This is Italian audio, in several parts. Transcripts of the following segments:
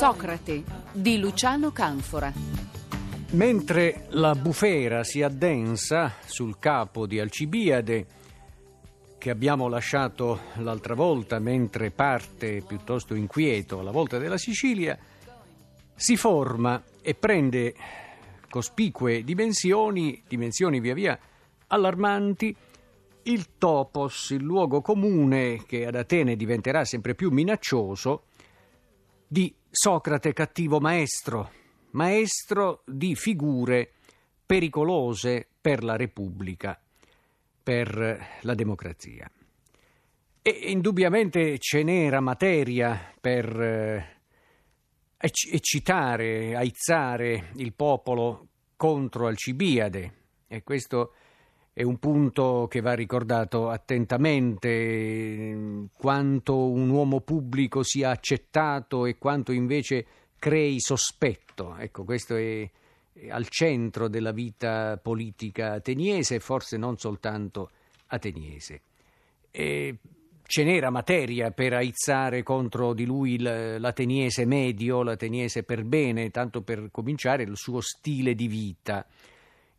Socrate di Luciano Canfora. Mentre la bufera si addensa sul capo di Alcibiade, che abbiamo lasciato l'altra volta mentre parte piuttosto inquieto alla volta della Sicilia, si forma e prende cospicue dimensioni, dimensioni via via allarmanti, il topos, il luogo comune che ad Atene diventerà sempre più minaccioso, di Socrate cattivo maestro, maestro di figure pericolose per la Repubblica, per la democrazia. E indubbiamente ce n'era materia per eh, eccitare, aizzare il popolo contro Alcibiade e questo è un punto che va ricordato attentamente, quanto un uomo pubblico sia accettato e quanto invece crei sospetto. Ecco, questo è al centro della vita politica ateniese e forse non soltanto ateniese. E ce n'era materia per aizzare contro di lui l'ateniese medio, l'ateniese per bene, tanto per cominciare il suo stile di vita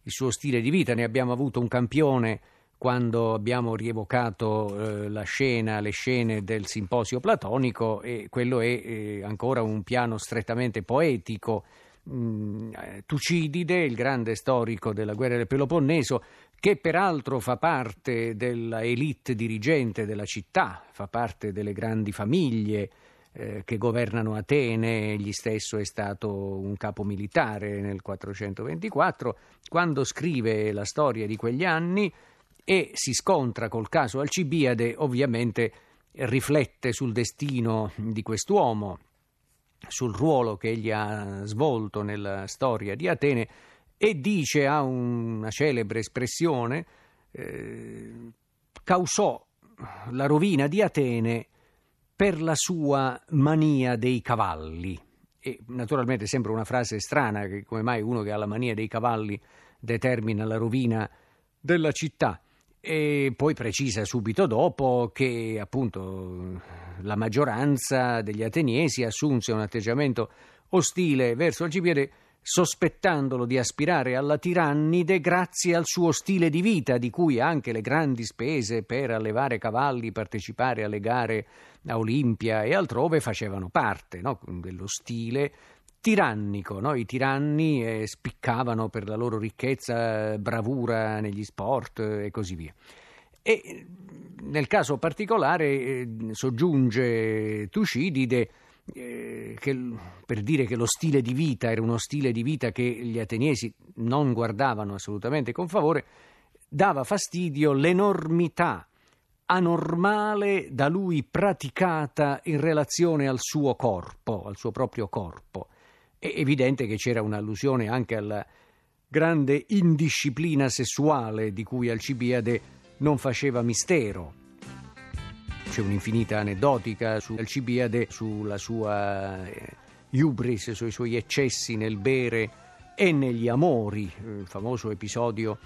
il suo stile di vita. Ne abbiamo avuto un campione quando abbiamo rievocato eh, la scena, le scene del simposio platonico e quello è eh, ancora un piano strettamente poetico. Mm, Tucidide, il grande storico della guerra del Peloponneso, che peraltro fa parte della elite dirigente della città, fa parte delle grandi famiglie eh, che governano Atene, egli stesso è stato un capo militare nel 424, quando scrive la storia di quegli anni e si scontra col caso Alcibiade, ovviamente riflette sul destino di quest'uomo, sul ruolo che egli ha svolto nella storia di Atene e dice, ha una celebre espressione, eh, causò la rovina di Atene per la sua mania dei cavalli. E naturalmente sembra una frase strana che come mai uno che ha la mania dei cavalli determina la rovina della città. E poi precisa subito dopo che appunto la maggioranza degli ateniesi assunse un atteggiamento ostile verso Alcibiade sospettandolo di aspirare alla tirannide grazie al suo stile di vita, di cui anche le grandi spese per allevare cavalli, partecipare alle gare a Olimpia e altrove facevano parte no? dello stile tirannico. No? I tiranni eh, spiccavano per la loro ricchezza, bravura negli sport eh, e così via. E nel caso particolare eh, soggiunge Tucidide eh, che, per dire che lo stile di vita era uno stile di vita che gli ateniesi non guardavano assolutamente con favore, dava fastidio l'enormità anormale da lui praticata in relazione al suo corpo, al suo proprio corpo. È evidente che c'era un'allusione anche alla grande indisciplina sessuale di cui Alcibiade non faceva mistero c'è un'infinita aneddotica su Alcibiade, sulla sua eh, sui suoi eccessi nel bere e negli amori, il famoso episodio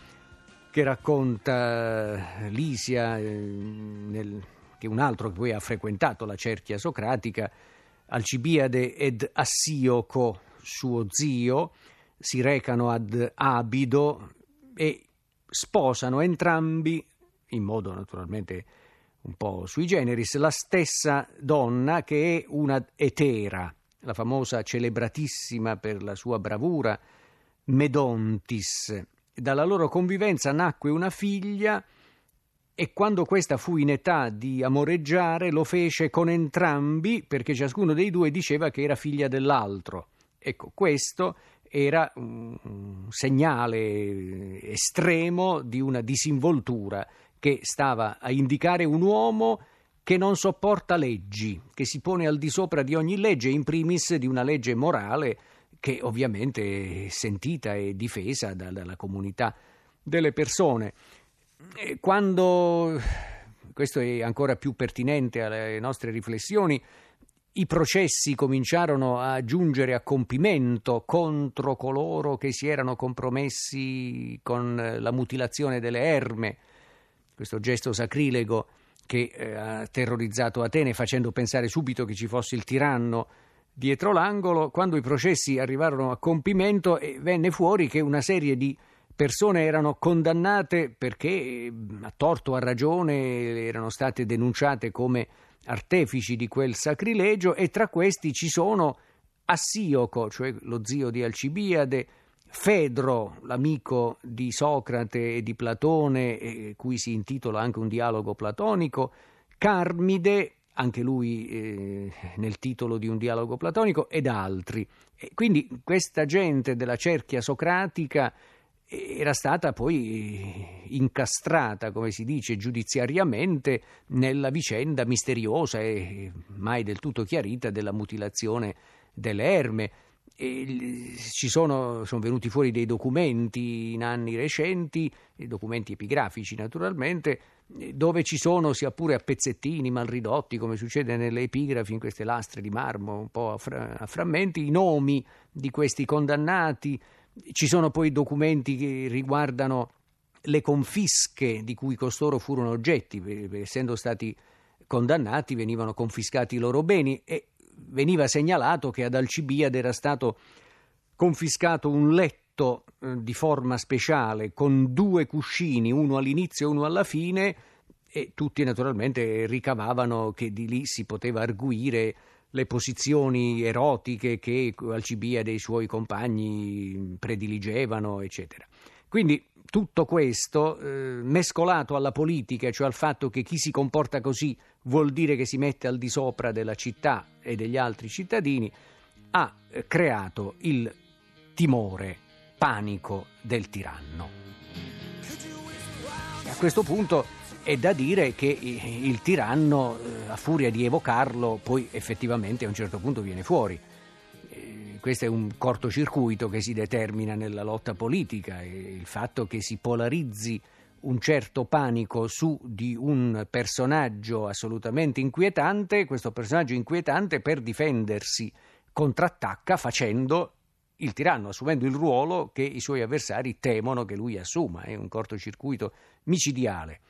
che racconta Lisia, eh, nel, che un altro che poi ha frequentato la cerchia socratica, Alcibiade ed Assioco, suo zio, si recano ad Abido e sposano entrambi, in modo naturalmente un po' sui generis, la stessa donna che è una etera, la famosa celebratissima per la sua bravura Medontis. Dalla loro convivenza nacque una figlia e quando questa fu in età di amoreggiare lo fece con entrambi perché ciascuno dei due diceva che era figlia dell'altro. Ecco, questo era un segnale estremo di una disinvoltura che stava a indicare un uomo che non sopporta leggi, che si pone al di sopra di ogni legge, in primis di una legge morale che ovviamente è sentita e difesa dalla comunità delle persone. Quando, questo è ancora più pertinente alle nostre riflessioni, i processi cominciarono a giungere a compimento contro coloro che si erano compromessi con la mutilazione delle erme, questo gesto sacrilego che eh, ha terrorizzato Atene facendo pensare subito che ci fosse il tiranno dietro l'angolo, quando i processi arrivarono a compimento venne fuori che una serie di persone erano condannate perché a torto o a ragione erano state denunciate come artefici di quel sacrilegio e tra questi ci sono Assioco, cioè lo zio di Alcibiade, Fedro, l'amico di Socrate e di Platone, eh, cui si intitola anche un dialogo platonico, Carmide, anche lui eh, nel titolo di un dialogo platonico, ed altri. E quindi questa gente della cerchia socratica era stata poi incastrata, come si dice, giudiziariamente nella vicenda misteriosa e mai del tutto chiarita della mutilazione delle erme. Ci sono, sono, venuti fuori dei documenti in anni recenti, documenti epigrafici naturalmente, dove ci sono, sia pure a pezzettini mal ridotti, come succede nelle epigrafi, in queste lastre di marmo, un po' a, fra- a frammenti, i nomi di questi condannati, ci sono poi documenti che riguardano le confische di cui costoro furono oggetti, essendo stati condannati venivano confiscati i loro beni e veniva segnalato che ad Alcibiade era stato confiscato un letto eh, di forma speciale con due cuscini, uno all'inizio e uno alla fine, e tutti naturalmente ricavavano che di lì si poteva arguire le posizioni erotiche che Alcibiade e i suoi compagni prediligevano, eccetera. Quindi tutto questo, eh, mescolato alla politica, cioè al fatto che chi si comporta così vuol dire che si mette al di sopra della città e degli altri cittadini, ha eh, creato il timore, panico del tiranno. A questo punto è da dire che il tiranno, eh, a furia di evocarlo, poi effettivamente a un certo punto viene fuori. Questo è un cortocircuito che si determina nella lotta politica il fatto che si polarizzi un certo panico su di un personaggio assolutamente inquietante, questo personaggio inquietante per difendersi contrattacca facendo il tiranno, assumendo il ruolo che i suoi avversari temono che lui assuma, è un cortocircuito micidiale.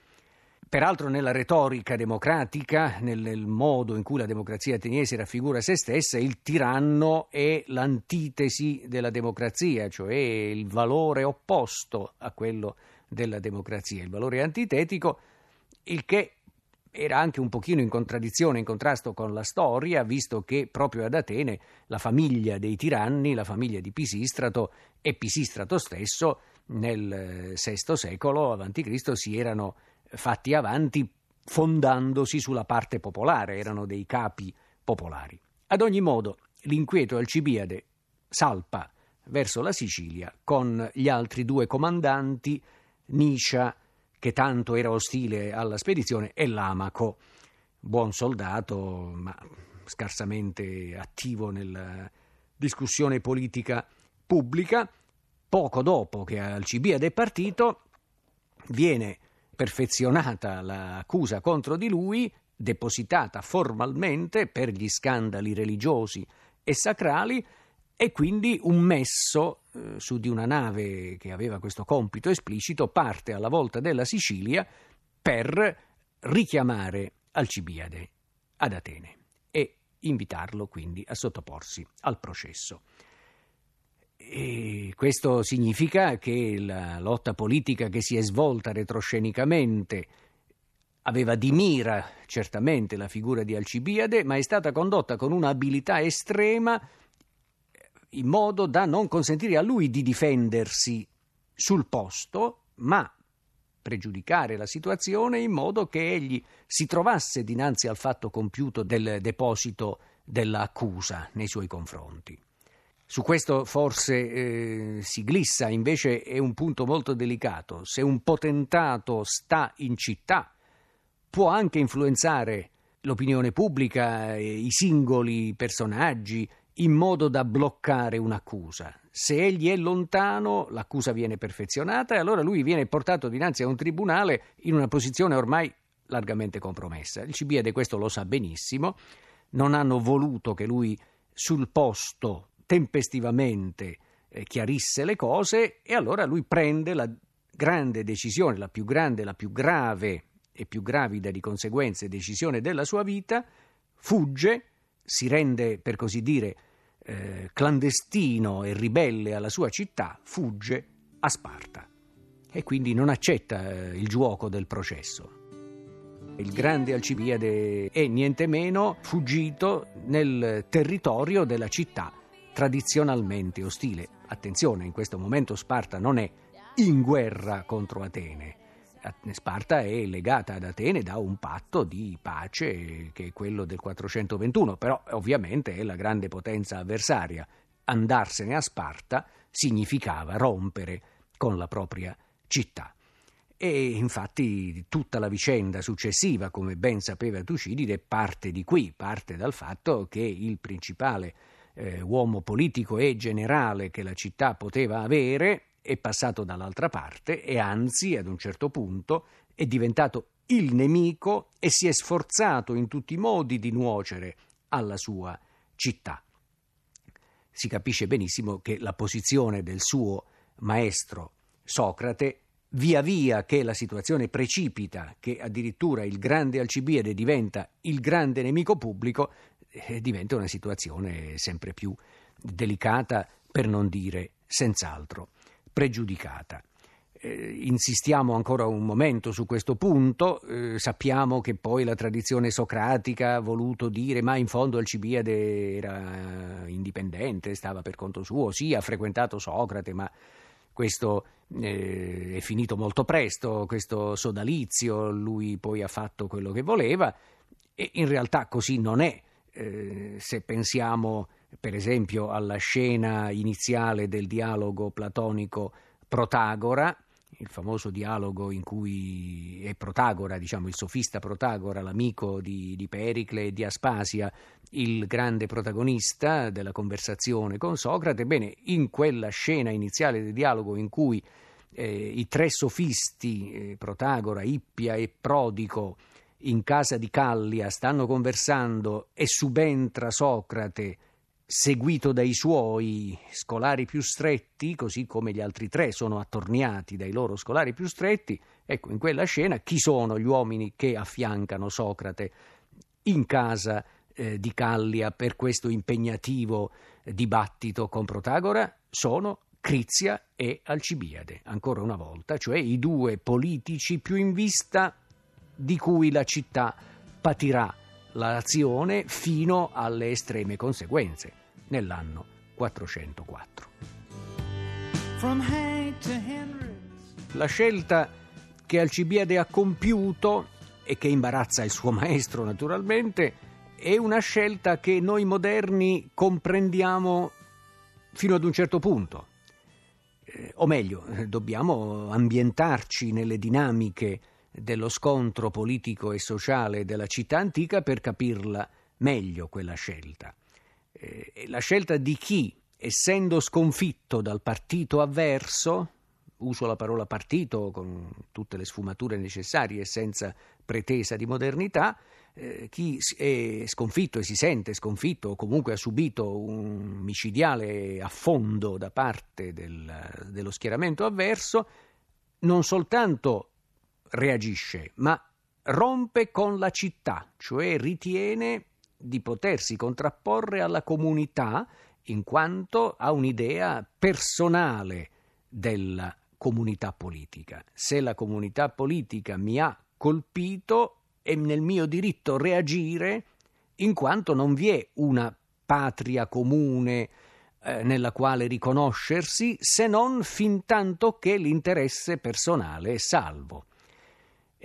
Peraltro nella retorica democratica, nel, modo in cui la democrazia ateniese raffigura se stessa, il tiranno è l'antitesi della democrazia, cioè il valore opposto a quello della democrazia, il valore antitetico, il che era anche un pochino in contraddizione, in contrasto con la storia, visto che proprio ad Atene la famiglia dei tiranni, la famiglia di Pisistrato e Pisistrato stesso nel VI secolo a.C. si erano fatti avanti fondandosi sulla parte popolare, erano dei capi popolari. Ad ogni modo, l'inquieto Alcibiade salpa verso la Sicilia con gli altri due comandanti, Niscia, che tanto era ostile alla spedizione, e Lamaco, buon soldato, ma scarsamente attivo nella discussione politica pubblica. Poco dopo che Alcibiade è partito, viene perfezionata l'accusa contro di lui, depositata formalmente per gli scandali religiosi e sacrali, e quindi un messo eh, su di una nave che aveva questo compito esplicito parte alla volta della Sicilia per richiamare Alcibiade ad Atene e invitarlo quindi a sottoporsi al processo. E questo significa che la lotta politica che si è svolta retroscenicamente aveva di mira certamente la figura di Alcibiade, ma è stata condotta con un'abilità estrema in modo da non consentire a lui di difendersi sul posto, ma pregiudicare la situazione in modo che egli si trovasse dinanzi al fatto compiuto del deposito dell'accusa nei suoi confronti. Su questo forse eh, si glissa, invece è un punto molto delicato. Se un potentato sta in città, può anche influenzare l'opinione pubblica, eh, i singoli personaggi, in modo da bloccare un'accusa. Se egli è lontano, l'accusa viene perfezionata e allora lui viene portato dinanzi a un tribunale in una posizione ormai largamente compromessa. Il Cibiade questo lo sa benissimo, non hanno voluto che lui sul posto tempestivamente eh, chiarisse le cose e allora lui prende la grande decisione, la più grande, la più grave e più gravida di conseguenze decisione della sua vita, fugge, si rende per così dire eh, clandestino e ribelle alla sua città, fugge a Sparta e quindi non accetta eh, il gioco del processo. Il grande Alcibiade è niente meno fuggito nel territorio della città tradizionalmente ostile. Attenzione, in questo momento Sparta non è in guerra contro Atene. Sparta è legata ad Atene da un patto di pace che è quello del 421, però ovviamente è la grande potenza avversaria. Andarsene a Sparta significava rompere con la propria città. E infatti tutta la vicenda successiva, come ben sapeva Tucidide, parte di qui, parte dal fatto che il principale eh, uomo politico e generale che la città poteva avere è passato dall'altra parte e anzi ad un certo punto è diventato il nemico e si è sforzato in tutti i modi di nuocere alla sua città. Si capisce benissimo che la posizione del suo maestro Socrate via via che la situazione precipita, che addirittura il grande Alcibiade diventa il grande nemico pubblico, eh, diventa una situazione sempre più delicata, per non dire senz'altro pregiudicata. Eh, insistiamo ancora un momento su questo punto, eh, sappiamo che poi la tradizione socratica ha voluto dire ma in fondo Alcibiade era indipendente, stava per conto suo, sì ha frequentato Socrate ma questo eh, è finito molto presto, questo sodalizio, lui poi ha fatto quello che voleva e in realtà così non è. Eh, se pensiamo per esempio alla scena iniziale del dialogo platonico Protagora, il famoso dialogo in cui è Protagora, diciamo il sofista Protagora, l'amico di, di, Pericle e di Aspasia, il grande protagonista della conversazione con Socrate. Bene, in quella scena iniziale del dialogo in cui eh, i tre sofisti, eh, Protagora, Ippia e Prodico, in casa di Callia stanno conversando e subentra Socrate seguito dai suoi scolari più stretti, così come gli altri tre sono attorniati dai loro scolari più stretti, ecco in quella scena chi sono gli uomini che affiancano Socrate in casa eh, di Callia per questo impegnativo dibattito con Protagora? Sono Crizia e Alcibiade, ancora una volta, cioè i due politici più in vista di cui la città patirà l'azione fino alle estreme conseguenze nell'anno 404. La scelta che Alcibiade ha compiuto e che imbarazza il suo maestro naturalmente è una scelta che noi moderni comprendiamo fino ad un certo punto. Eh, o meglio, dobbiamo ambientarci nelle dinamiche dello scontro politico e sociale della città antica per capirla meglio quella scelta. Eh, la scelta di chi, essendo sconfitto dal partito avverso, uso la parola partito con tutte le sfumature necessarie e senza pretesa di modernità, eh, chi è sconfitto e si sente sconfitto o comunque ha subito un micidiale affondo da parte del, dello schieramento avverso, non soltanto reagisce, ma rompe con la città, cioè ritiene di potersi contrapporre alla comunità in quanto ha un'idea personale della comunità politica. Se la comunità politica mi ha colpito, è nel mio diritto reagire in quanto non vi è una patria comune eh, nella quale riconoscersi se non fin tanto che l'interesse personale è salvo.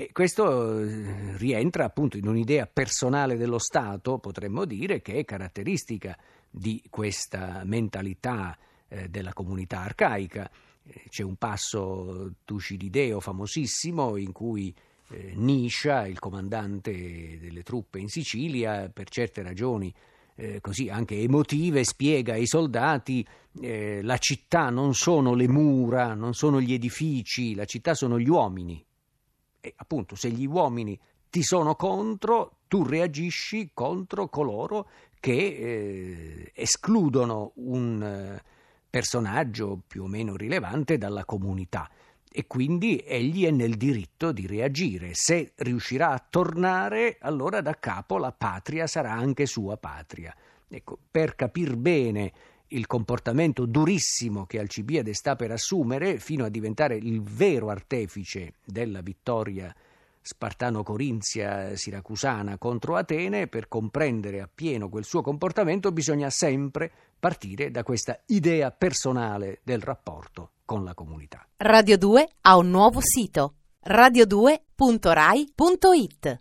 E questo eh, rientra appunto in un'idea personale dello Stato, potremmo dire, che è caratteristica di questa mentalità eh, della comunità arcaica. Eh, c'è un passo Tucidideo famosissimo in cui Niscia, il comandante delle truppe in Sicilia, per certe ragioni eh, così anche emotive, spiega ai soldati eh, la città non sono le mura, non sono gli edifici, la città sono gli uomini. E appunto, se gli uomini ti sono contro, tu reagisci contro coloro che eh, escludono un eh, personaggio più o meno rilevante dalla comunità e quindi egli è nel diritto di reagire. Se riuscirà a tornare, allora da capo la patria sarà anche sua patria. Ecco, per capir bene il comportamento durissimo che Alcibiade sta per assumere fino a diventare il vero artefice della vittoria spartano-corinzia siracusana contro Atene, per comprendere appieno quel suo comportamento bisogna sempre partire da questa idea personale del rapporto con la comunità. Radio 2 ha un nuovo sito radio2.rai.it